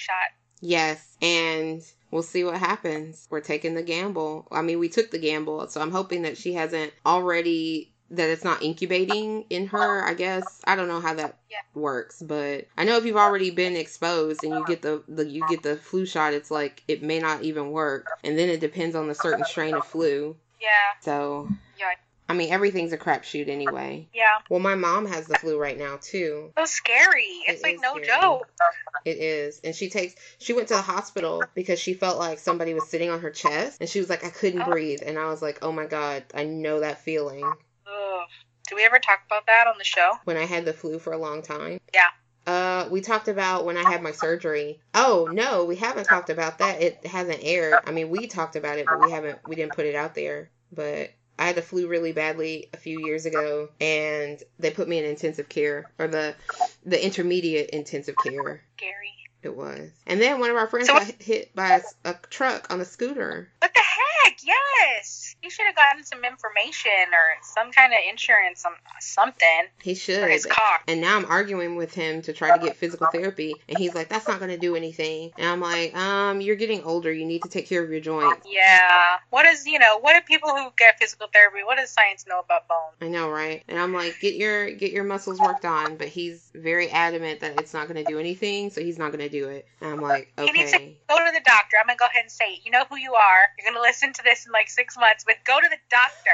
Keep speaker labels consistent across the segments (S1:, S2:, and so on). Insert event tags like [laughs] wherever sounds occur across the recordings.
S1: shot.
S2: Yes, and we'll see what happens. We're taking the gamble. I mean, we took the gamble, so I'm hoping that she hasn't already that it's not incubating in her, I guess. I don't know how that
S1: Yeah.
S2: works, but I know if you've already been exposed and you get the, the you get the flu shot, it's like it may not even work. And then it depends on the certain strain of flu.
S1: Yeah.
S2: So
S1: Yeah.
S2: I mean everything's a crapshoot anyway.
S1: Yeah.
S2: Well my mom has the flu right now too.
S1: So scary. It's
S2: It
S1: like no
S2: scary.
S1: joke.
S2: It is. And she takes she went to the hospital because she felt like somebody was sitting on her chest and she was like I couldn't
S1: Oh.
S2: breathe and I was like, "Oh my god, I know that feeling."
S1: Ugh. Do we ever talk about that on the show?
S2: When I had the flu for a long time.
S1: Yeah.
S2: Uh, we talked about when I had my surgery. Oh no, we haven't talked about that. It hasn't aired. I mean, we talked about it, but we haven't. We didn't put it out there. But I had the flu really badly a few years ago, and they put me in intensive care or the the intermediate intensive care.
S1: Scary.
S2: It was. And then one of our friends
S1: So
S2: got hit by a truck on a scooter.
S1: What? Yes. You should have gotten some information or some kind of insurance, some something
S2: He should.
S1: for his car.
S2: And now I'm arguing with him to try to get physical [laughs] therapy, and he's like, "That's not going to do anything." And I'm like, "Um, you're getting older. You need to take care of your joints."
S1: Yeah. What is you know? What do people who get physical therapy? What does science know about bones?
S2: I know, right? And I'm like, "Get your get your muscles worked on," but he's very adamant that it's not going to do anything, so he's not going to do it. And I'm like, okay.
S1: He needs to go to the doctor. I'm gonna go ahead and say, you know who you are. You're gonna listen to this in like six months, but go to the doctor.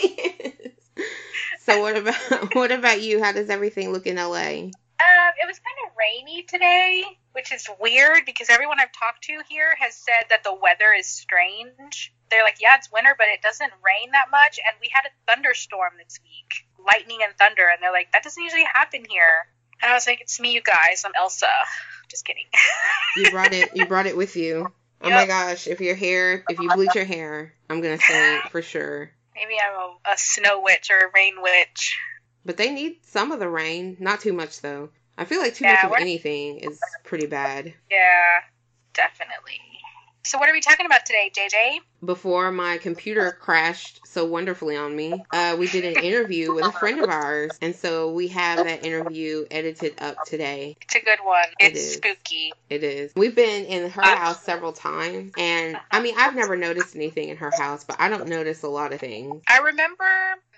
S1: [laughs]
S2: so what about what about you? How does everything look in LA?
S1: Um, it was kind of rainy today, which is weird because everyone I've talked to here has said that the weather is strange. They're like, yeah, it's winter, but it doesn't rain that much. And we had a thunderstorm this week, lightning and thunder, and they're like, that doesn't usually happen here. And I was like, it's me, you guys. I'm Elsa. Just kidding.
S2: You brought it. You brought it with you. Oh my gosh! If your hair, if you bleach your hair, I'm gonna say [sighs] for sure.
S1: Maybe I'm a, a snow witch or a rain witch.
S2: But they need some of the rain. Not too much though. I feel like too
S1: Yeah,
S2: much of anything is pretty bad.
S1: Yeah, definitely. So what are we talking about today, JJ?
S2: Before my computer crashed so wonderfully on me, uh, we did an interview with a friend of ours, and so we have that interview edited up today.
S1: It's a good one.
S2: It
S1: It's
S2: is.
S1: spooky.
S2: It is. We've been in her
S1: Uh,
S2: house several times, and I mean, I've never noticed anything in her house, but I don't notice a lot of things.
S1: I remember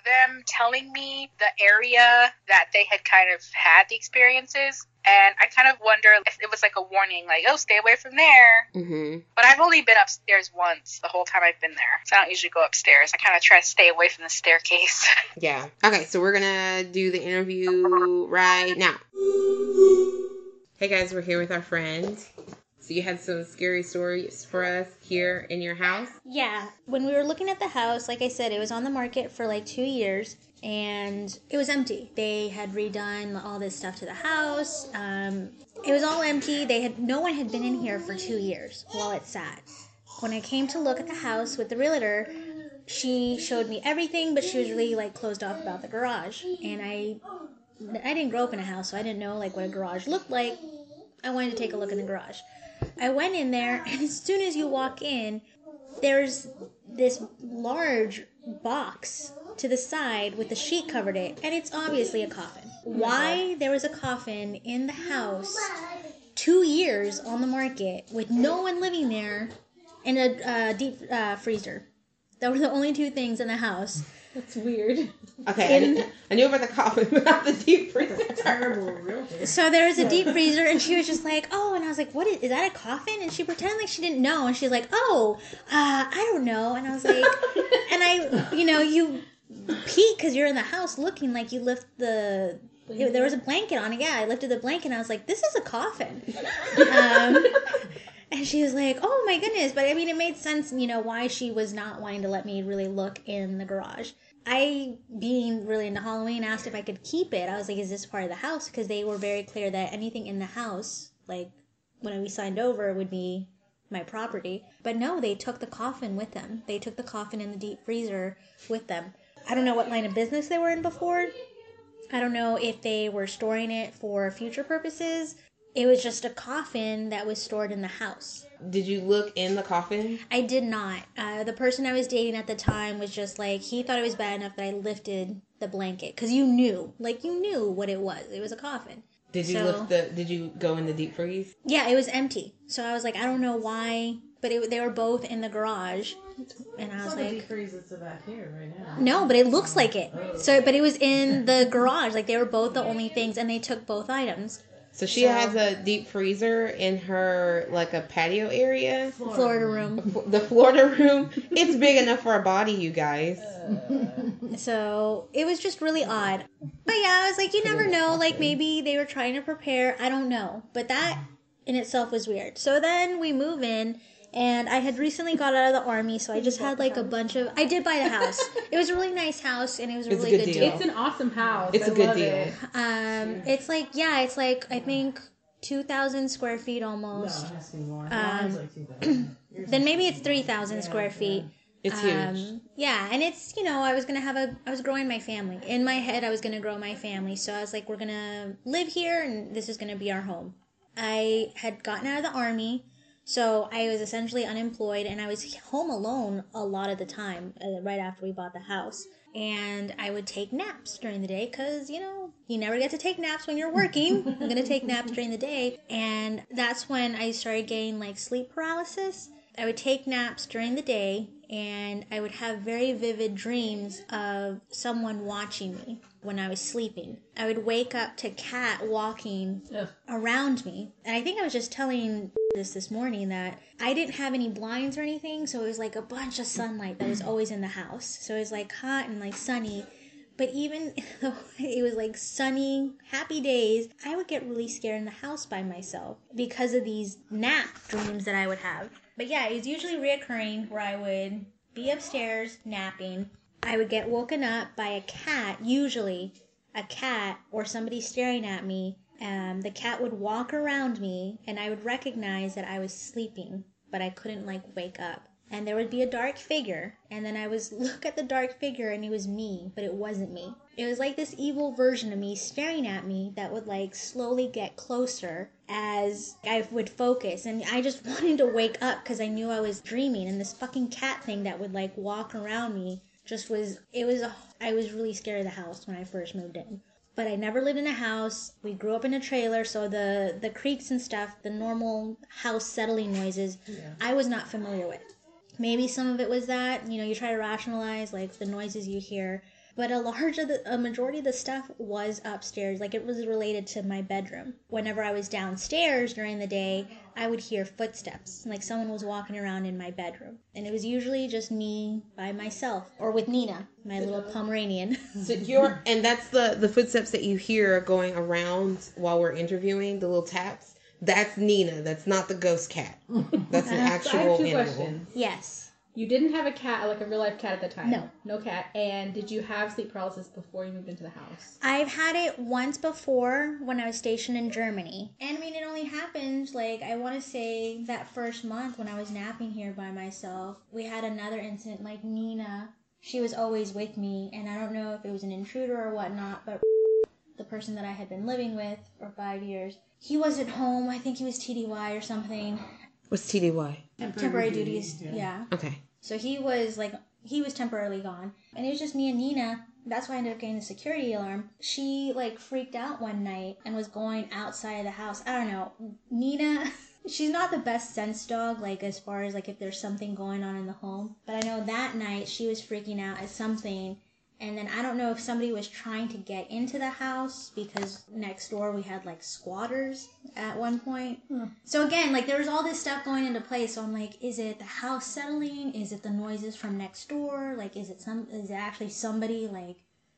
S1: them telling me the area that they had kind of had the experiences, and I kind of wonder if it was like a warning, like, oh, stay away from there.
S2: hmm
S1: But I've only been upstairs once the whole time I've been there. So I don't usually go upstairs. I kind of try to stay away from the staircase. [laughs]
S2: Yeah. Okay, so we're gonna do the interview right now. Hey guys, we're here with our friend. You had some scary stories for us here in your house.
S3: Yeah, when we were looking at the house, like I said, it was on the market for like two years and it was empty. They had redone all this stuff to the house. Um, it was all empty. They had no one had been in here for two years while it sat. When I came to look at the house with the realtor, she showed me everything, but she was really like closed off about the garage. And I, I didn't grow up in a house, so I didn't know like what a garage looked like. I wanted to take a look in the garage. I went in there, [laughs] and as soon as you walk in, there's this large box to the side with the sheet covered it, and it's obviously a coffin. Why there was a coffin in the house two years on the market with no one living there and a uh, deep uh, freezer? That were the only two things in the house.
S4: That's weird.
S2: Okay, I,
S3: In-
S2: I knew [laughs] about the coffin, but not the deep freezer.
S4: Terrible real
S3: So there was a deep freezer, and she was just like, "Oh," and I was like, "What is, is that? A coffin?" And she pretended like she didn't know, and she's like, "Oh, uh, I don't know." And I was like, [laughs] and I, you know, you peek because you're in the house looking like you lift the. There was a blanket on it. Yeah, I lifted the blanket. and I was like, "This is a coffin." [laughs] Um, and she was like, "Oh my goodness!" But I mean, it made sense, you know, why she was not wanting to let me really look in the garage. I, being really into Halloween, asked if I could keep it. I was like, "Is this part of the house?" Because they were very clear that anything in the house, like when we signed over, would be my property. But no, they took the coffin with them. They took the coffin in the deep freezer with them. I don't know what line of business they were in before. I don't know if they were storing it for future purposes. It was just a coffin that was stored in the house.
S2: Did you look in the coffin?
S3: I did not. Uh, the person I was dating at the time was just like, he thought it was bad enough that I lifted the blanket. Because you knew, like, you knew what it was. It was a coffin.
S2: Did you
S3: So-
S2: lift the? Did you go in the deep freeze?
S3: Yeah, it was empty. So I was like, I don't know why, but it, they were both in the garage. And I was
S4: It's not a
S3: like,
S4: deep freeze that's back here right now.
S3: no, but it looks like it. So, but it was in the garage. Like they were both the only things, and they took both items.
S2: So she
S3: So-
S2: has a deep freezer in her like a patio area.
S3: Florida room.
S2: The Florida room. It's big enough for a body, you guys. Uh.
S3: So it was just really odd. But yeah, I was like, you never know. Like maybe they were trying to prepare. I don't know. But that in itself was weird. So then we move in. And I had recently got out of the army, so I just had like a bunch of. I did buy the house. [laughs] It was a really nice house, and it was a
S2: It's a
S3: really
S2: good
S3: good
S2: deal.
S3: deal.
S4: It's an awesome house.
S2: It's
S4: a
S2: a good deal.
S3: Um, it's like yeah, it's like I think two thousand square feet
S4: No,
S3: almost.
S4: it has to be more.
S3: Um,
S4: like 2,000. [clears throat]
S3: Then maybe it's three thousand square feet.
S2: It's huge.
S3: Um, yeah, and it's you know I was gonna have a I was growing my family in my head I was gonna grow my family so I was like we're gonna live here and this is gonna be our home. I had gotten out of the army, so I was essentially unemployed and I was home alone a lot of the time uh, right after we bought the house. And I would take naps during the day because, you know, you never get to take naps when you're working. [laughs] I'm going to take naps during the day. And that's when I started getting like sleep paralysis. I would take naps during the day and I would have very vivid dreams of someone watching me when I was sleeping. I would wake up to cat walking
S4: Ugh.
S3: around me. And I think I was just telling this this morning that I didn't have any blinds or anything, so it was like a bunch of sunlight that was always in the house. So it was like hot and like sunny. But even [laughs] though it was like sunny, happy days, I would get really scared in the house by myself because of these nap dreams that I would have. But yeah, it was usually reoccurring where I would be upstairs napping. I would get woken up by a cat, usually a cat or somebody staring at me. Um, the cat would walk around me and I would recognize that I was sleeping, but I couldn't like wake up. And there would be a dark figure, and then I was [laughs] look at the dark figure and it was me, but it wasn't me. It was like this evil version of me staring at me that would like slowly get closer as I would focus. And I just [laughs] wanted to wake up because I knew I was dreaming. And this fucking cat thing that would like walk around me just was, it was, a, I was really scared of the house when I first moved in but I never lived in a house. We grew up in a trailer, so the the creaks and stuff, the normal house settling noises, I was not familiar with. Maybe some of it was that, you know, you try to rationalize like the noises you hear, but a large of the a majority of the stuff was upstairs, like it was related to my bedroom. Whenever I was downstairs during the day, I would hear footsteps, like someone was walking around in my bedroom. And it was usually just me by myself or with Nina, my little Pomeranian. [laughs]
S2: So you're, [laughs] and that's the the footsteps that you hear going around while we're interviewing the little taps. That's Nina. That's not the ghost cat. [laughs] That's an
S4: So I have
S2: actual
S4: two
S2: animal.
S4: questions.
S3: yes.
S4: You didn't have a cat, like a real life cat at the time.
S3: No.
S4: No cat. And did you have sleep paralysis before you moved into the house?
S3: I've had it once before when I was stationed in Germany. And I mean, it only happened, like, I want to say that first month when I was napping here by myself. We had another incident, like, Nina, she was always with me, and I don't know if it was an intruder or whatnot, but the person that I had been living with for five years, he wasn't home. I think he was TDY or something.
S2: What's TDY?
S3: Temporary duties, yeah.
S2: Okay.
S3: So he was like, he was temporarily gone. And it was just me and Nina. That's why I ended up getting the security alarm. She like freaked out one night and was going outside of the house. I don't know. Nina, [laughs] she's not the best sense dog, like as far as like if there's something going on in the home. But I know that night she was freaking out at something. And then I don't know if somebody was trying to get into the house because next door we had like squatters at one point. Hmm. So again, like there was all this stuff going into play. So I'm like, is it the house settling? Is it the noises from next door? Like, is it some? Is it actually somebody? Like,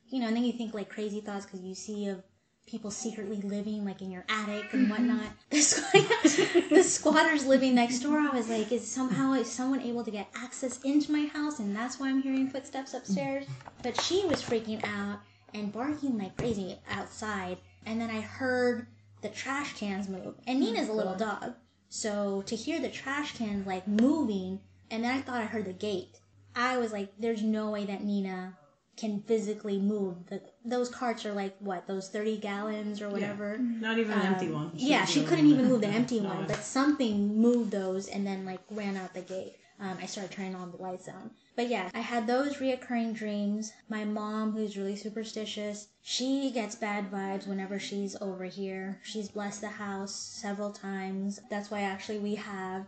S3: you know? And then you think like crazy thoughts because you see of people secretly living like in your attic and mm-hmm. whatnot. [laughs] The, squ- the squatters living next door. I was like, is somehow is someone able to get access into my house? And that's why I'm hearing footsteps upstairs. Mm-hmm. But she was freaking out and barking like crazy outside. And then I heard the trash cans move. And oh Nina's a little dog. So to hear the trash cans like moving, and then I thought I heard the gate. I was like, there's no way that Nina can physically move. The, those carts are like what those thirty gallons or whatever.
S5: Not even an empty
S3: Um,
S5: one.
S3: Yeah, she couldn't even move the empty
S5: No,
S3: one, but something moved those and then like ran out the gate. Um, I started turning on the lights on. But yeah, I had those reoccurring dreams. My mom, who's really superstitious, she gets bad vibes whenever she's over here. She's blessed the house several times. That's why actually we have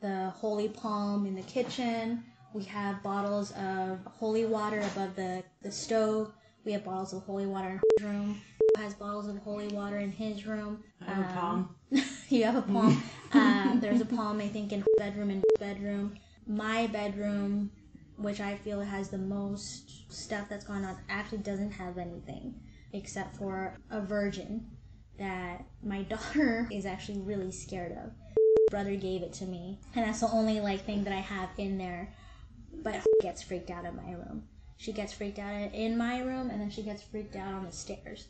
S3: the holy palm in the kitchen. We have bottles of holy water above the, the stove. We have bottles of holy water in his room. He Has bottles of holy water in his room.
S5: I have a
S3: Um,
S5: palm. [laughs]
S3: you have a palm. uh, there's a palm, I think, in bedroom and bedroom. My bedroom, which I feel has the most stuff that's gone on, actually doesn't have anything except for a virgin that my [laughs] daughter is actually really scared of. Brother gave it to me, and that's the only like thing that I have in there. But gets freaked out in my room. She gets freaked out in my room, and then she gets freaked out on the stairs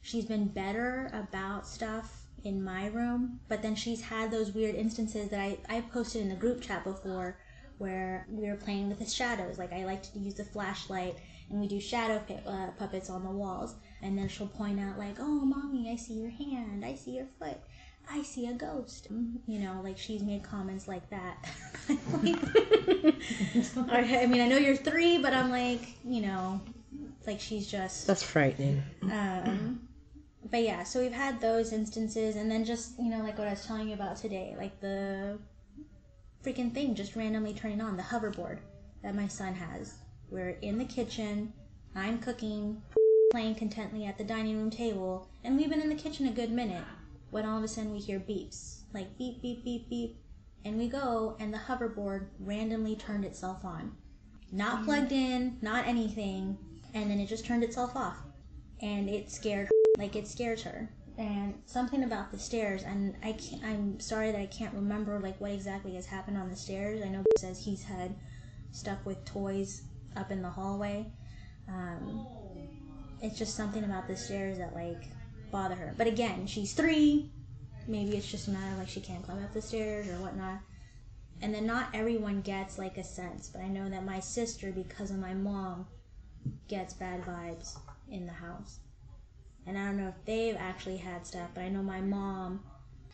S3: she's been better about stuff in my room, but then she's had those weird instances that I, I posted in the group chat before where we were playing with the shadows. Like I like to use the flashlight and we do shadow uh, puppets on the walls. And then she'll point out like, "Oh, mommy, I see your hand. I see your foot. I see a ghost." You know, like she's made comments like that. [laughs] I [laughs] I mean, I know you're three, but I'm like, you know, like she's just
S6: That's frightening.
S3: um, but yeah, so we've had those instances, and then just you know, like what I was telling you about today, like the freaking thing just randomly turning on the hoverboard that my son has. We're in the kitchen, I'm cooking, playing contently at the dining room table, and we've been in the kitchen a good minute. When all of a sudden we hear beeps, like beep, beep, beep, beep, and we go, and the hoverboard randomly turned itself on. Not plugged in, not anything, and then it just turned itself off and it scared like it scares her. And something about the stairs and I can't, i'm sorry that i can't remember like what exactly has happened on the stairs. I know he says he's had stuff with toys up in the hallway. Um, it's just something about the stairs that like bother her but again she's three maybe it's just a matter of like she can't climb up the stairs or whatnot and then not everyone gets like a sense but i know that my sister because of my mom gets bad vibes in the house. And I don't know if they've actually had stuff, but I know my mom,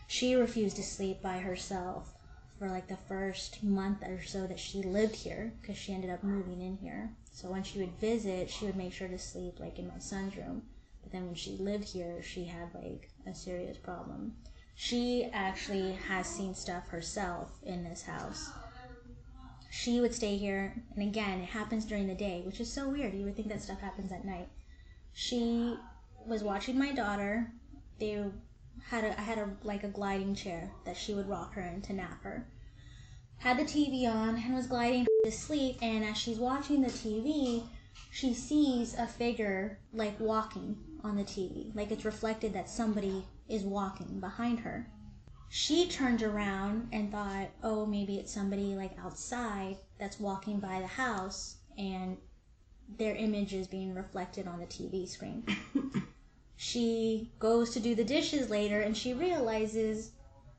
S3: she refused to sleep by herself for like the first month or so that she lived here because she ended up moving in here. So when she would visit, she would make sure to sleep like in my son's room. Then when she lived here, she had like a serious problem. She actually has seen stuff herself in this house. She would stay here and again it happens during the day which is so weird. You would think that stuff happens at night. She was watching my daughter. They had a i had a like a gliding chair that she would rock her in to nap her. Had the tv on and was gliding to sleep and as she's watching the tv she sees a figure like walking on the tv like it's reflected that somebody is walking behind her she turned around and thought, oh, maybe it's somebody like outside that's walking by the house and their image is being reflected on the TV screen. [laughs] she goes to do the dishes later and she realizes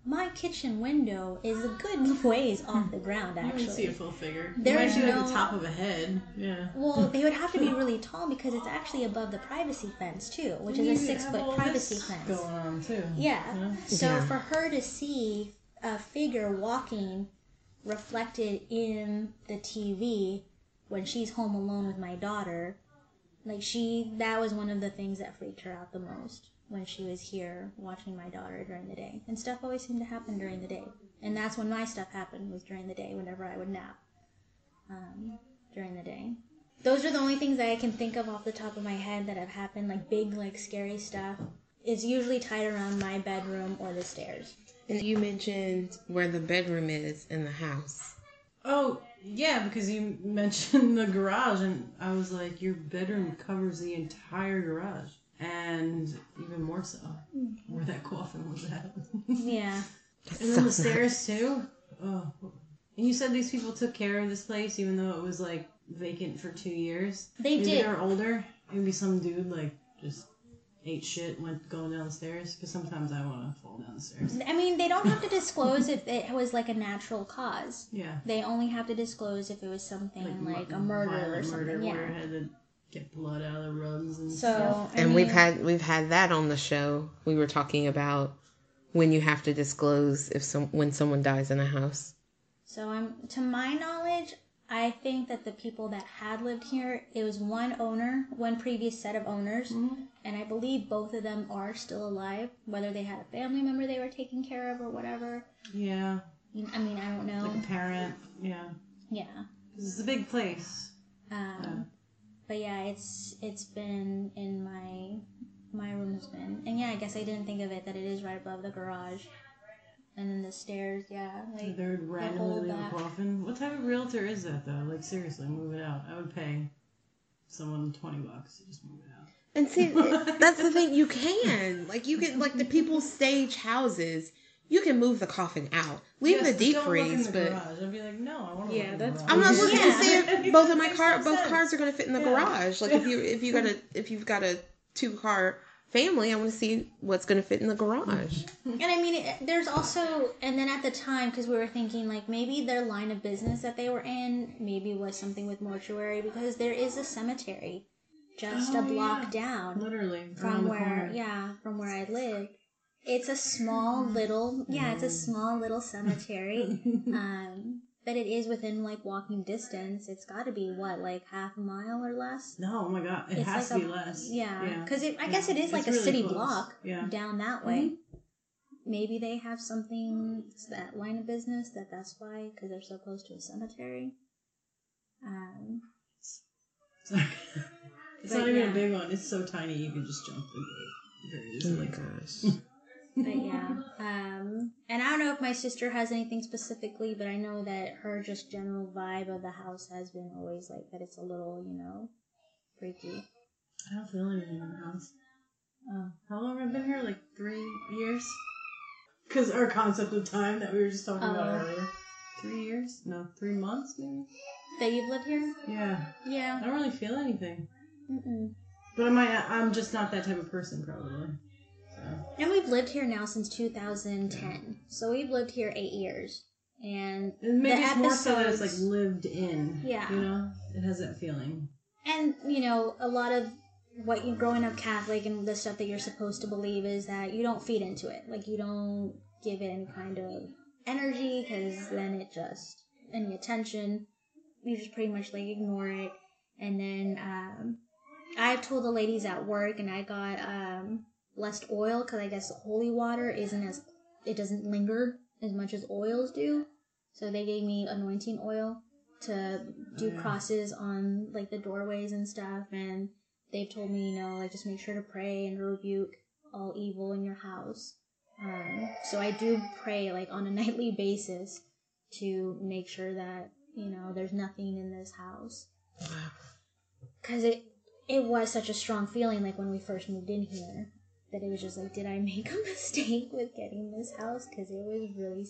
S3: my kitchen window is a good [laughs] ways off the ground, Actually,
S5: You can see a full figure.
S3: There
S5: you might
S3: is
S5: see like
S3: no-
S5: the top of a head. Yeah.
S3: Well, they would have to be [laughs] really tall because it's actually above the privacy fence, too, which is
S5: You
S3: a
S5: have
S3: six foot
S5: all
S3: privacy
S5: this
S3: fence.
S5: going on too.
S3: Yeah. So
S6: Yeah.
S3: for her to see a figure walking reflected in the TV when she's home alone with my daughter, like she that was one of the things that freaked her out the most when she was here watching my daughter during the day. And stuff always seemed to happen during the day. And that's when my stuff happened was during the day whenever I would nap. Um, during the day. Those are the only things that I can think of off the top of my head that have happened, like big, like scary stuff. It's usually tied around my bedroom or the stairs.
S2: And you mentioned where the bedroom is in the house.
S5: Oh yeah, because you [laughs] mentioned the garage, and I was like, your bedroom covers the entire garage, and even more so where that coffin was at.
S3: Yeah. [laughs]
S5: and then the stairs too. Oh. And you said these people took care of this place, even though it was like vacant for two years.
S3: They
S5: Maybe
S3: did.
S5: They were older. Maybe some dude like just ate shit, went going down the stairs. Because sometimes I want to fall down the stairs.
S3: I mean, they don't have to disclose if it was like a natural cause.
S5: Yeah.
S3: They only have to disclose if it was something like, a
S5: vi-
S3: murder or something.
S5: murder
S3: yeah.
S5: where it had to get blood out of the rugs and
S3: So,
S5: stuff.
S3: I
S2: and we've had we've had that on the show. We were talking about when you have to disclose if some when someone dies in a house.
S3: So I'm to my knowledge, I think that the people that had lived here, it was one owner, one previous set of owners, and I believe both of them are still alive. Whether they had a family member they were taking care of or whatever,
S5: Yeah,
S3: I mean, I don't know.
S5: like a parent. Yeah,
S3: Yeah.
S5: 'Cause it's a big place.
S3: Um, but yeah, it's it's been in my my room has been, and yeah, I guess I didn't think of it that it is right above the garage, and then the stairs. Yeah, like
S5: They're randomly
S3: hold
S5: a coffin. What type of realtor is that though? Like seriously, move it out. I would pay someone twenty bucks to just move it out.
S2: And see, [laughs] that's the thing. You can like you can like the people stage houses. You can move the coffin out, leave
S5: Yes,
S2: the deep
S5: don't look in
S2: freeze,
S5: the
S2: but
S5: garage. I'd be like, no, I want to.
S4: Yeah, that's.
S2: I'm not looking [laughs]
S3: Yeah.
S2: to see if both of my car both
S5: sense.
S2: cars are going to fit in the
S5: Yeah.
S2: garage. Like if you if you got a [laughs] if you've got a two car family, I want to see what's going to fit in the garage.
S3: And I mean, it, there's also, and then at the time, because we were thinking like maybe their line of business that they were in maybe was something with mortuary because there is a cemetery just
S5: Oh,
S3: a block
S5: yeah.
S3: down
S5: Literally
S3: from where,
S5: corner.
S3: yeah, from where I live. It's a small little, yeah, it's a small little cemetery. [laughs] um, but it is within like walking distance. It's got to be what, like half a mile or less.
S5: No, oh my god, it
S3: It's
S5: has
S3: like
S5: to
S3: a-
S5: be less.
S3: Yeah, because I
S5: Yeah.
S3: guess it is
S5: It's
S3: like a
S5: really
S3: city
S5: close.
S3: block
S5: Yeah.
S3: down that way. Maybe they have something that line of business that that's why because they're so close to a cemetery. Um, [laughs]
S5: Sorry. it's not even
S3: yeah.
S5: a big one. It's so tiny you can just jump the gate very
S2: Oh my gosh. [laughs]
S3: but yeah, um, and I don't know if my sister has anything specifically, but I know that her just general vibe of the house has been always like that. It's a little, you know, freaky.
S5: I don't feel anything in the house. Oh, how long have I been here? Like three years? Because our concept of time that we were just talking about
S3: Oh.
S5: earlier. Three years? No, three months maybe?
S3: That you've lived here?
S5: Yeah.
S3: Yeah.
S5: I don't really feel anything.
S3: Mm-mm.
S5: But I, I'm just not that type of person, probably.
S3: And we've lived here now since 2010, so we've lived here eight years.
S5: And maybe
S3: the
S5: it's more so that it's like lived in.
S3: Yeah.
S5: You know? It has that feeling.
S3: And you know, a lot of what you growing up Catholic and the stuff that you're supposed to believe is that you don't feed into it. Like you don't give it any kind of energy because then it just any attention you just pretty much like ignore it. And then um, I've told the ladies at work, and I got um, blessed oil because I guess holy water isn't as it doesn't linger as much as oils do. So they gave me anointing oil to do
S5: Yeah.
S3: crosses on like the doorways and stuff and they've told me you know like just make sure to pray and rebuke all evil in your house um, so i do pray like on a [laughs] nightly basis to make sure that you know there's nothing in this house because it it was such a strong feeling like when we first moved in here that it was just like did i make a [laughs] mistake with getting this house? Because it was really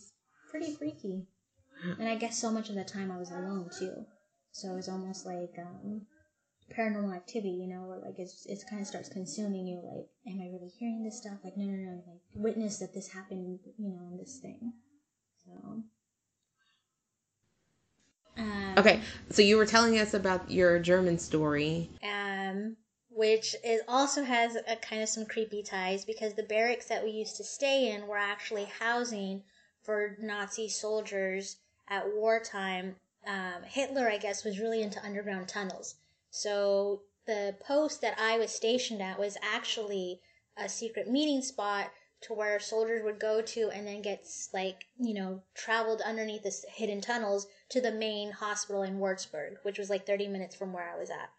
S3: pretty freaky. And i guess so much of the time i was alone too. So it was almost like um paranormal activity you know where like it's it kind of starts consuming you like am i really hearing this stuff? Like no no no like witness that this happened you know in this thing. So. Um,
S2: Okay, so you were telling us about your German story.
S3: um, which is also has a kind of some creepy ties because the barracks that we used to stay in were actually housing for Nazi soldiers at wartime. Um, Hitler, I guess, was really into underground tunnels. So the post that I was stationed at was actually a secret meeting spot to where soldiers would go to and then get like you know traveled underneath this hidden tunnels to the main hospital in Würzburg, which was like 30 minutes from where I was at.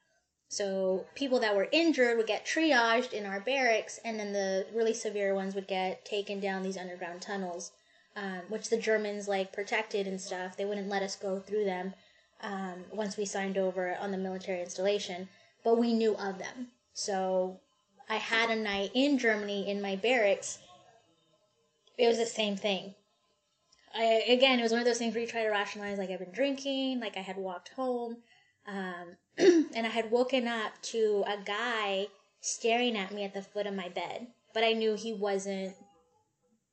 S3: So people that were injured would get triaged in our barracks, and then the really severe ones would get taken down these underground tunnels, um, which the Germans like protected and stuff. They wouldn't let us go through them um, once we signed over on the military installation, but we knew of them. So I had a night in Germany in my barracks. It was the same thing. I, again, it was one of those things where you try to rationalize, like I've been drinking, like I had walked home, um, [clears throat] and I had woken up to a guy staring at me at the foot of my bed, but I knew he wasn't,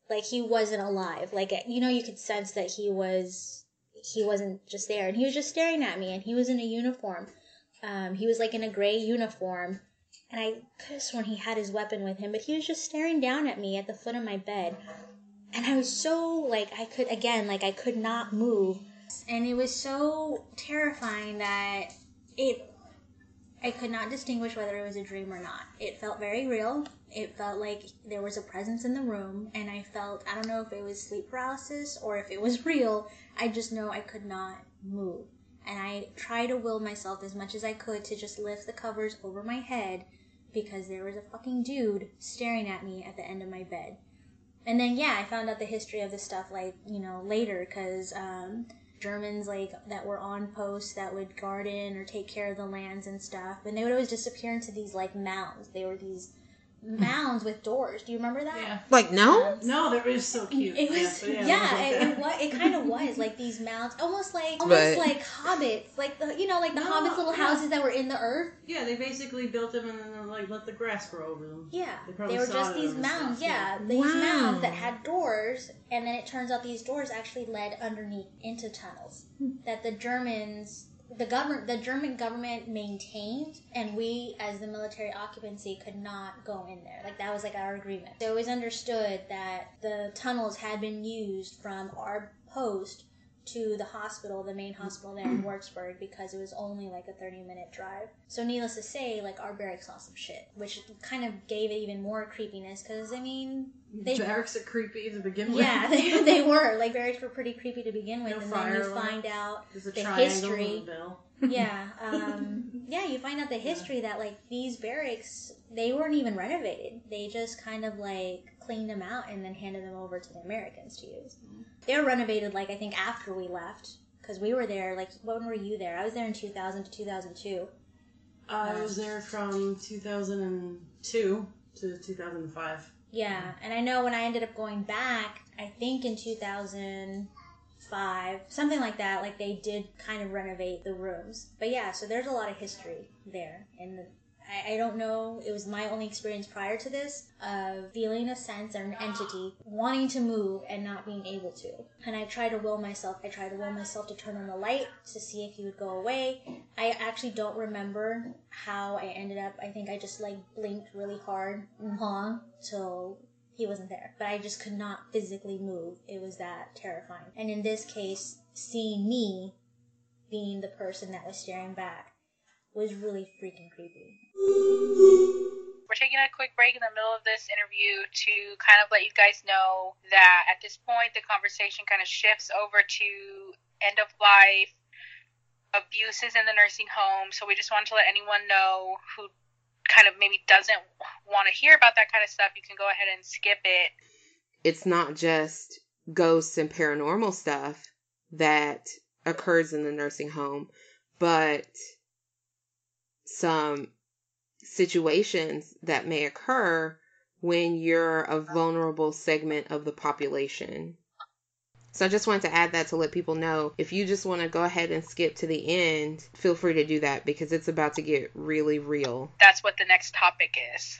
S3: like he wasn't alive. Like you know, you could sense that he was, he wasn't just there, and he was just staring at me, and he was in a uniform, Um, he was like in a gray uniform, and I could have sworn he had his weapon with him, but he was just staring down at me at the foot of my bed. And I was so like I could again like I could not move, and it was so terrifying that it I could not distinguish whether it was a dream or not. It felt very real. It felt like there was a presence in the room, and I felt I don't know if it was sleep paralysis or if it was [laughs] real. I just know I could not move. And I tried to will myself as much as I could to just lift the covers over my head because there was a fucking dude staring at me at the end of my bed. And then, yeah, I found out the history of this stuff, like, you know, later because um, Germans like that were on post that would garden or take care of the lands and stuff, and they would always disappear into these like mounds. They were these hmm. mounds with doors. Do you remember that?
S5: Yeah.
S2: Like no?
S5: No, that was so cute.
S3: It was
S5: but
S3: yeah,
S5: it was
S3: it, it, was, it kind of was like these mounds, almost like almost
S2: But-
S3: like hobbits, like the you know like the
S5: No,
S3: hobbits' little
S5: yeah.
S3: houses that were in the earth.
S5: Yeah, they basically built them and then like let the grass grow over them.
S3: Yeah,
S5: They
S3: they, were just these mounds.
S5: stuff,
S3: Yeah,
S5: yeah.
S3: these
S2: Wow.
S3: mounds that had doors, and then it turns out these doors actually led underneath into tunnels hmm. that the Germans, the government, the German government maintained, and we as the military occupancy could not go in there. Like that was like our agreement. So it was understood that the tunnels had been used from our post to the hospital, the main hospital there in Würzburg, because it was only like a 30 minute drive. So, needless to say, like our barracks saw some shit, which kind of gave it even more creepiness, because I mean, they.
S5: Barracks are creepy to begin with.
S3: Yeah, they, [laughs] they were. Like, barracks were pretty creepy to begin with,
S5: No
S3: and then you find out
S5: There's a
S3: the history.
S5: and a bell.
S3: yeah, um, yeah, you find out the history that like these barracks they weren't even renovated. They just kind of like cleaned them out and then handed them over to the Americans to use. They were renovated like I think after we left because we were there. Like when were you there? I was there in 2000 to 2002.
S5: I um, was there from 2002 to 2005.
S3: Yeah, and I know when I ended up going back, I think in 2005, something like that, like they did kind of renovate the rooms. But yeah, so there's a lot of history there. And I, I don't know, it was my only experience prior to this of feeling a sense or an entity wanting to move and not being able to. And I tried to will myself, I tried to will myself to turn on the light to see if he would go away. I actually don't remember how I ended up. I think I just like blinked really hard and long till he wasn't there. But I just could not physically move. It was that terrifying. And in this case, seeing me being the person that was staring back was really freaking creepy.
S1: We're taking a quick break in the middle of this interview to kind of let you guys know that at this point the conversation kind of shifts over to end of life abuses in the nursing home. So we just wanted to let anyone know who kind of maybe doesn't want to hear about that kind of stuff, you can go ahead and skip it.
S2: It's not just ghosts and paranormal stuff that occurs in the nursing home, but some situations that may occur when you're a vulnerable segment of the population. So I just wanted to add that to let people know if you just want to go ahead and skip to the end, feel free to do that because it's about to get really real.
S1: That's what the next topic is.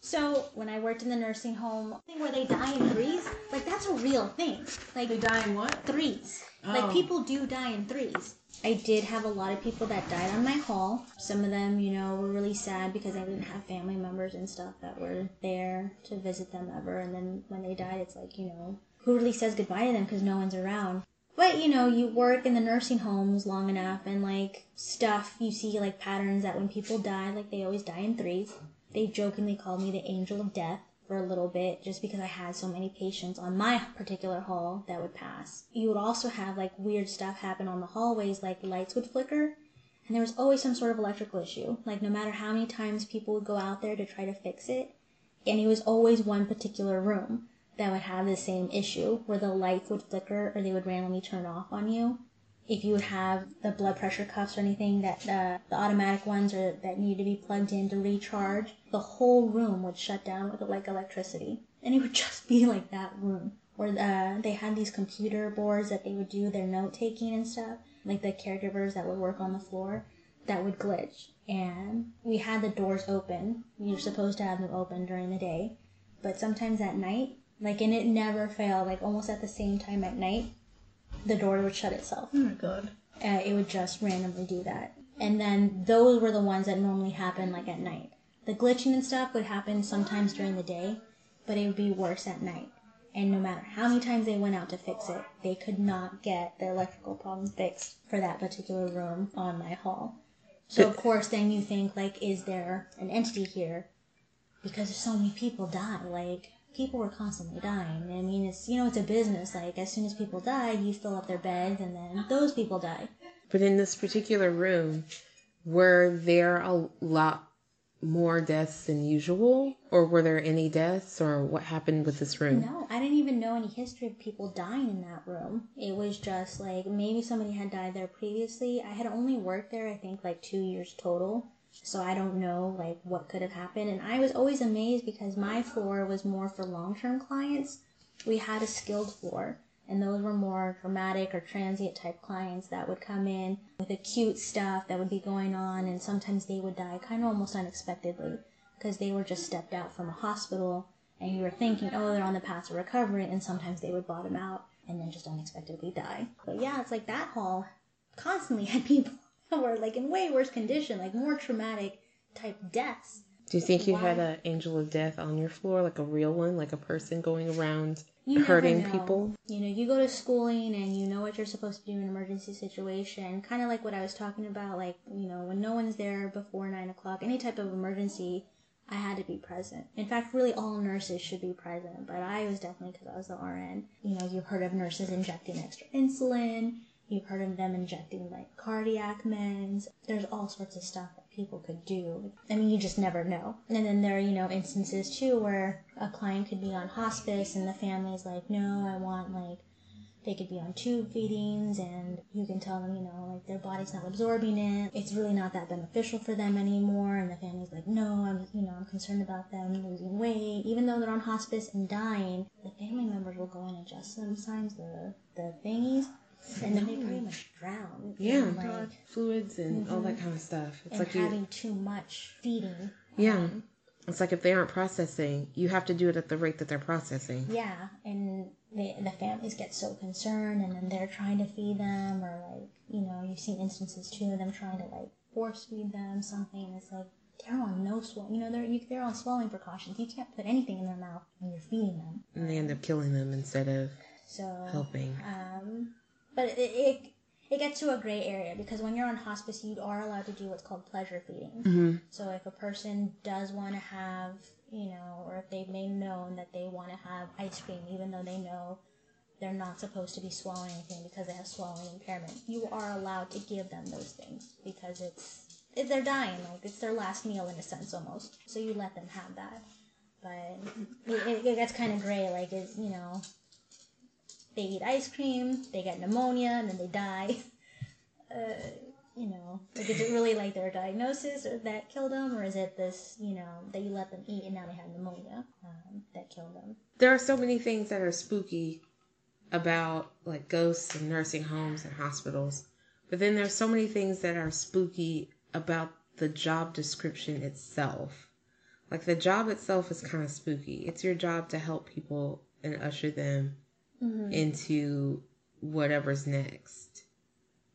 S3: So when I worked in the nursing home, thing where they die in threes, like that's a real thing. Like
S5: They die in what?
S3: threes.
S5: Oh.
S3: Like people do die in threes. I did have a lot of people that died on my hall. Some of them, you know, were really sad because I didn't have family members and stuff that were there to visit them ever. And then when they died, it's like, you know, who really says goodbye to them because no one's around? But you know, you work in the nursing homes long enough and like stuff, you see like patterns that when people die, like they always die in threes. They jokingly called me the angel of death for a little bit just because I had so many patients on my particular hall that would pass. You would also have like weird stuff happen on the hallways, like lights would flicker, and there was always some sort of electrical issue. Like no matter how many times people would go out there to try to fix it, and it was always one particular room that would have the same issue where the lights would flicker or they would randomly turn off on you. If you have the blood pressure cuffs or anything that uh, the automatic ones that need to be plugged in to recharge, the whole room would shut down with like electricity, and it would [laughs] just be like that room. Or uh, they had these computer boards that they would do their note taking and stuff, like the caregivers that would work on the floor, that would glitch. And we had the doors open. You're supposed to have them open during the day, but sometimes at night, like, and it never failed, like almost at the same time at night, the door would shut itself.
S4: Oh my god.
S3: Uh, it would just randomly do that. And then those were the ones that normally happen like at night. The glitching and stuff would happen sometimes during the day, but it would be worse at night. And no matter how many times they went out to fix it, they could not get the electrical problem fixed for that particular room on my hall. So of course, then you think like, is there an entity here? Because so many people die. Like people were constantly dying. I mean, it's you know, it's a business. Like as soon as people die, you fill up their beds, and then those people die.
S2: But in this particular room, were there a lot more deaths than usual? Or were there any deaths? Or what happened with this room?
S3: No, I didn't even know any history of people dying in that room. It was just like maybe somebody had died there previously. I had only worked there, I think, like two years total. So I don't know like what could have happened. And I was always amazed because my floor was more for long term clients. We had a skilled floor. And those were more dramatic or transient type clients that would come in with acute stuff that would be going on, and sometimes they would die kind of almost unexpectedly because they were just stepped out from a hospital and you were thinking, oh, they're on the path to recovery, and sometimes they would bottom out and then just unexpectedly die. But yeah, it's like that hall constantly [laughs] had people [laughs] were like in way worse condition, like more traumatic type deaths.
S2: Do you think you
S3: Why?
S2: had an angel of death on your floor, like a real one, like a person going around
S3: You
S2: hurting people?
S3: You know, you go to schooling and you know what you're supposed to do in an emergency situation. Kind of like what I was talking about, like, you know, when no one's there before 9 o'clock, any type of emergency, I had to be present. In fact, really all nurses should be present, but I was definitely because I was the RN. You know, you've heard of nurses injecting extra insulin. You've heard of them injecting like cardiac meds. There's all sorts of stuff that people could do. I mean, you just never know. And then there are, you know, instances too where a client could be on hospice and the family's like, no, I want like, they could be on tube feedings and you can tell them, you know, like their body's not absorbing it. It's really not that beneficial for them anymore. And the family's like, no, I'm, you know, I'm concerned about them losing weight. Even though they're on hospice and dying, the family members will go and adjust sometimes the, the thingies. And then they pretty much drown.
S2: Yeah,
S3: in, like,
S2: fluids and all that kind of stuff. It's
S3: and
S2: like you,
S3: having too much feeding.
S2: yeah.
S3: Um,
S2: It's like if they aren't processing, you have to do it at the rate that they're processing.
S3: yeah, and the the families get so concerned, and then they're trying to feed them, or like you know, you've seen instances too of them trying to like force feed them something. It's like they're on no swell, you know, they're you, they're on swallowing precautions. You can't put anything in their mouth when you're feeding them.
S2: And they end up killing them instead of
S3: So
S2: helping.
S3: Um, but it, it it gets to a gray area because when you're on hospice, you are allowed to do what's called pleasure feeding.
S2: hmm
S3: So if a person does want to have, you know, or if they've made known that they want to have ice cream, even though they know they're not supposed to be swallowing anything because they have swallowing impairment, you are allowed to give them those things because it's if they're dying, like it's their last meal in a sense almost. So you let them have that. But it, it, it gets kind of gray, like it's you know, they eat ice cream, they get pneumonia, and then they die. [laughs] Uh, you know, like is it really like their diagnosis or that killed them, or is it this, you know, that you let them eat and now they have pneumonia um, that killed them?
S2: There are so many things that are spooky about like ghosts and nursing homes and hospitals. But then there's so many things that are spooky about the job description itself. Like the job itself is kind of spooky. It's your job to help people and usher them Mm-hmm. into whatever's next.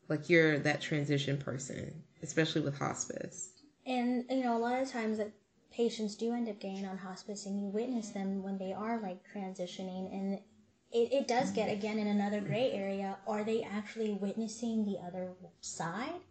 S2: Like you're that transition person, especially with hospice.
S3: And you know, a lot of times that patients do end up getting on hospice, and you witness them when they are like transitioning, and it, it does get again in another gray area. Are they actually witnessing the other side,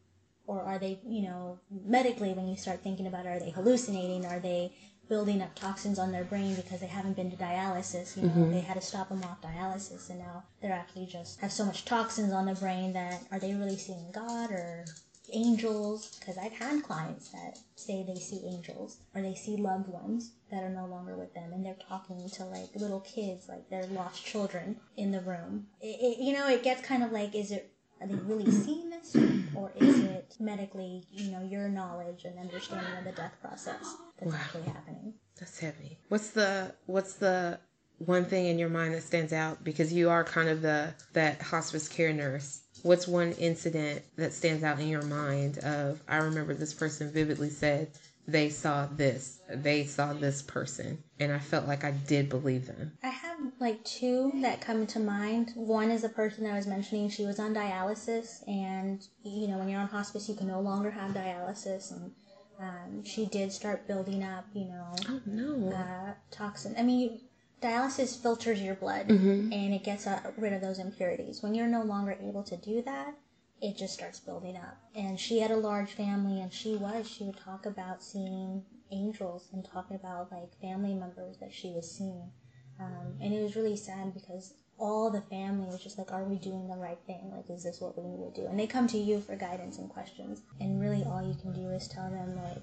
S3: or are they, you know, medically when you start thinking about it, are they hallucinating? Are they building up toxins on their brain because they haven't been to dialysis? You know, mm-hmm. they had to stop them off dialysis, and now they're actually just have so much toxins on their brain that are they really seeing God or angels because I've had clients that say they see angels or they see loved ones that are no longer with them and they're talking to like little kids like they're lost children in the room it, it, you know it gets kind of like is it are they really seeing this or is it medically you know your knowledge and understanding of the death process that's
S2: Wow.
S3: actually happening
S2: That's heavy. What's the what's the one thing in your mind that stands out because you are kind of the that hospice care nurse? What's one incident that stands out in your mind of I remember this person vividly said they saw this, they saw this person, and I felt like I did believe them.
S3: I have like two that come to mind. One is the person I was mentioning. She was on dialysis, and you know, when you're on hospice, you can no longer have dialysis, and um, she did start building up, you know,
S2: Oh no.
S3: uh, toxin. I mean, dialysis filters your blood
S2: Mhm.
S3: and it gets uh, rid of those impurities. When you're no longer able to do that, it just starts building up. And she had a large family, and she was. She would talk about seeing angels and talking about like family members that she was seeing. Um, and it was really sad because all the family was just like, "Are we doing the right thing? Like, is this what we need to do?" And they come to you for guidance and questions. And really, all you can do is tell them like,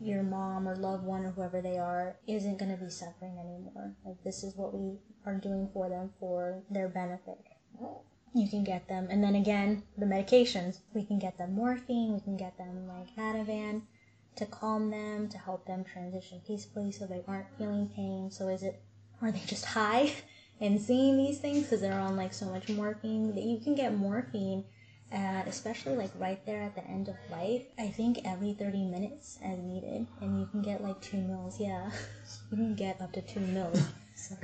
S3: your mom or loved one or whoever they are isn't going to be suffering anymore. Like this is what we are doing for them for their benefit. You can get them, and then again, the medications. We can get them morphine. We can get them like Ativan to calm them, to help them transition peacefully, so they aren't feeling pain. So is it? Are they just high [laughs] and seeing these things because they're on like so much morphine? That you can get morphine at especially like right there at the end of life. I think every 30 minutes as needed, and you can get like two mils. Yeah, [laughs] you can get up to two mils.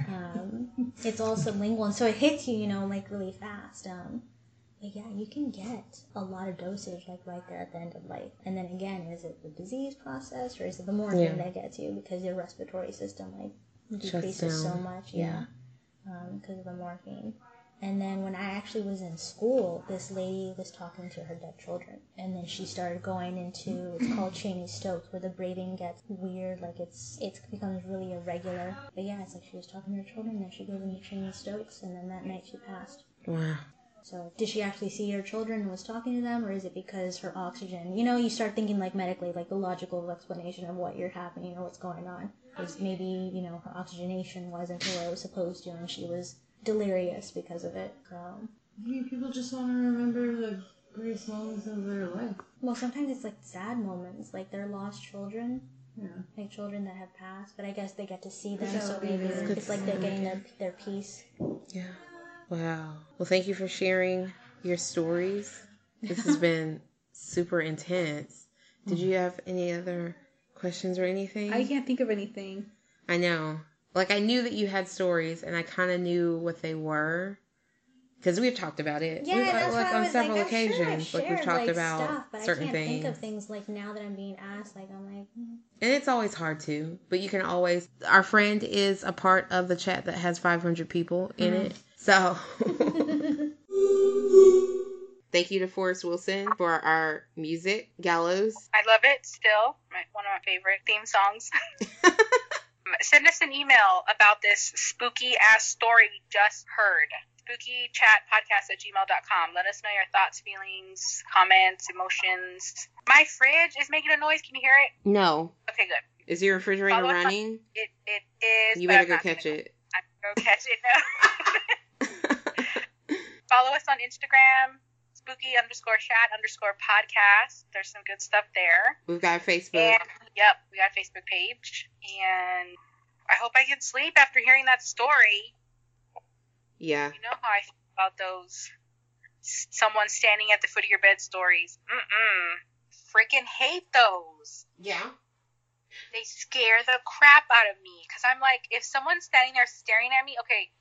S3: Um, it's all sublingual, and so it hits you, you know, like really fast. Um, but yeah, you can get a lot of dosage like right there at the end of life. And then again, is it the disease process or is it the morphine
S2: Yeah.
S3: that gets you because your respiratory system like decreases so much? Yeah, because of the morphine. And then when I actually was in school, this lady was talking to her dead children. And then she started going into it's called Cheyne Stokes, where the breathing gets weird, like it's it becomes really irregular. But yeah, it's like she was talking to her children, and then she goes into Cheyne Stokes, and then that night she passed.
S2: Wow.
S3: So did she actually see her children and was talking to them, or is it because her oxygen? You know, you start thinking like medically, like the logical explanation of what you're happening or what's going on. Is maybe you know her oxygenation wasn't where it was supposed to, and she was delirious because of it. So,
S5: Maybe people just want to remember the greatest moments of their life.
S3: well, sometimes it's like sad moments, like they're lost children,
S5: Yeah.
S3: like children that have passed. But I guess they get to see them,
S5: That
S3: so
S5: would be
S3: maybe
S5: very
S3: it's like they're getting their their peace.
S2: Yeah. Wow. Well, thank you for sharing your stories. This has [laughs] been super intense. Did mm. you have any other questions or anything?
S4: I can't think of anything.
S2: I know. Like I knew that you had stories, and I kind of knew what they were because we've talked about it.
S3: Yeah,
S2: we've,
S3: that's
S2: like
S3: why I
S2: on
S3: was
S2: several
S3: like, I'm sure
S2: occasions, like we've talked
S3: like,
S2: about
S3: stuff, but
S2: certain
S3: I can't
S2: things,
S3: think of things like now that I'm being asked. Like I'm like, mm.
S2: and it's always hard to. But you can always. Our friend is a part of the chat that has 500 people in
S3: Mm-hmm.
S2: it, so. [laughs] Thank you to Forrest Wilson for our music, Gallows.
S1: I love it still. My, one of my favorite theme songs. [laughs] Send us an email about this spooky ass story we just heard. SpookyChatPodcast at gmail.com. Let us know your thoughts, feelings, comments, emotions. My fridge is making a noise. Can you hear it?
S2: No.
S1: Okay, good.
S2: Is your refrigerator
S1: Follow
S2: running?
S1: It it is.
S2: You better go catch
S1: gonna
S2: it.
S1: Go, I'm go catch it now. [laughs] [laughs] Follow us on Instagram, spooky underscore chat underscore podcast. There's some good stuff there.
S2: We've got Facebook.
S1: And yep, we got a Facebook page. And I hope I can sleep after hearing that story.
S2: Yeah.
S1: You know how I feel about those someone standing at the foot of your bed stories. Mm-mm. Freaking hate those.
S2: Yeah.
S1: They scare the crap out of me. Because I'm like, if someone's standing there staring at me, okay,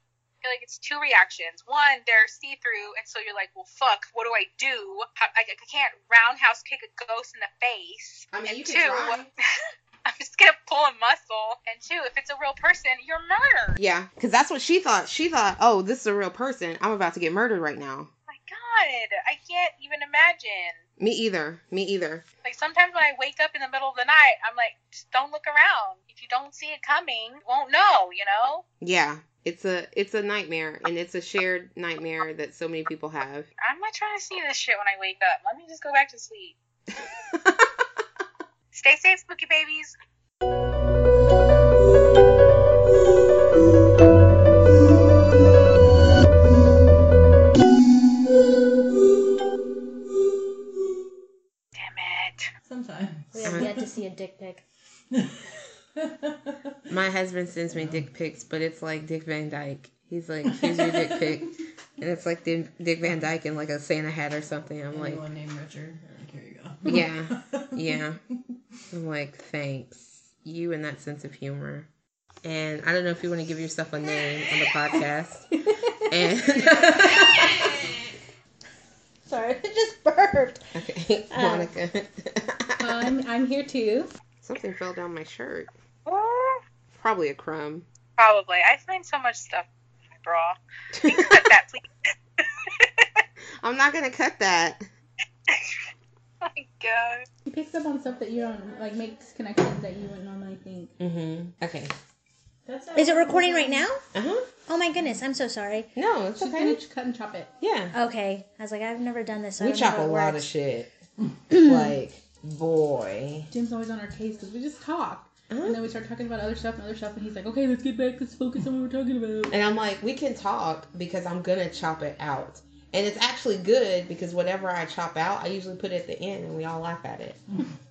S1: feel like it's two reactions. One, they're see through, and so you're like, well, fuck, what do I do? I, I can't roundhouse kick a ghost in the face.
S2: I mean,
S1: and
S2: you
S1: two,
S2: can try. [laughs]
S1: I'm just gonna pull a muscle. And two, if it's a real person, you're murdered.
S2: Yeah, because that's what she thought. She thought, oh, this is a real person. I'm about to get murdered right now.
S1: my God, I can't even imagine.
S2: Me either. Me either.
S1: Like sometimes when I wake up in the middle of the night, I'm like, just don't look around. If you don't see it coming, you won't know. You know.
S2: Yeah. It's a it's a nightmare and it's a shared nightmare that so many people have.
S1: I'm not trying to see this shit when I wake up. Let me just go back to sleep. [laughs] Stay safe, spooky babies. Damn it.
S5: Sometimes.
S3: we have yet to see a dick pic. [laughs]
S2: My husband sends me dick pics, but it's like Dick Van Dyke. He's like, here's your dick pic. And it's like Dick Dick Van Dyke in like a Santa hat or something. I'm like,
S5: Anyone named Richard? Like, here you go.
S2: Yeah. [laughs] yeah. I'm like, thanks. You and that sense of humor. and I don't know if you want to give yourself a name on the podcast. and [laughs]
S3: Sorry, I just burped.
S2: okay,
S3: Uh, [laughs]
S2: Monica.
S4: I'm I'm here too.
S2: Something fell down my shirt. Probably a crumb.
S1: Probably. I find so much stuff in my bra. Can you cut that, please? [laughs]
S2: I'm not gonna cut that.
S1: oh [laughs] my god.
S4: He picks up on stuff that you don't like, makes connections that you wouldn't normally think.
S2: Mm-hmm. Okay.
S4: That's
S3: Is it recording right now?
S2: Uh huh.
S3: Oh my goodness, I'm so sorry.
S2: No, it's
S4: She's
S2: okay.
S4: gonna cut and chop it.
S2: Yeah.
S3: Okay, I was like, I've never done this. So
S2: We chop a
S3: how it
S2: lot of shit. [clears throat] like, boy.
S4: Jim's always on our case because we just talk,
S2: Uh-huh.
S4: and then we start talking about other stuff and other stuff, and he's like, "Okay, let's get back. Let's focus on what we're talking about."
S2: And I'm like, we can talk because I'm gonna chop it out. And it's actually good because whatever I chop out, I usually put it at the end and we all laugh at it. [laughs]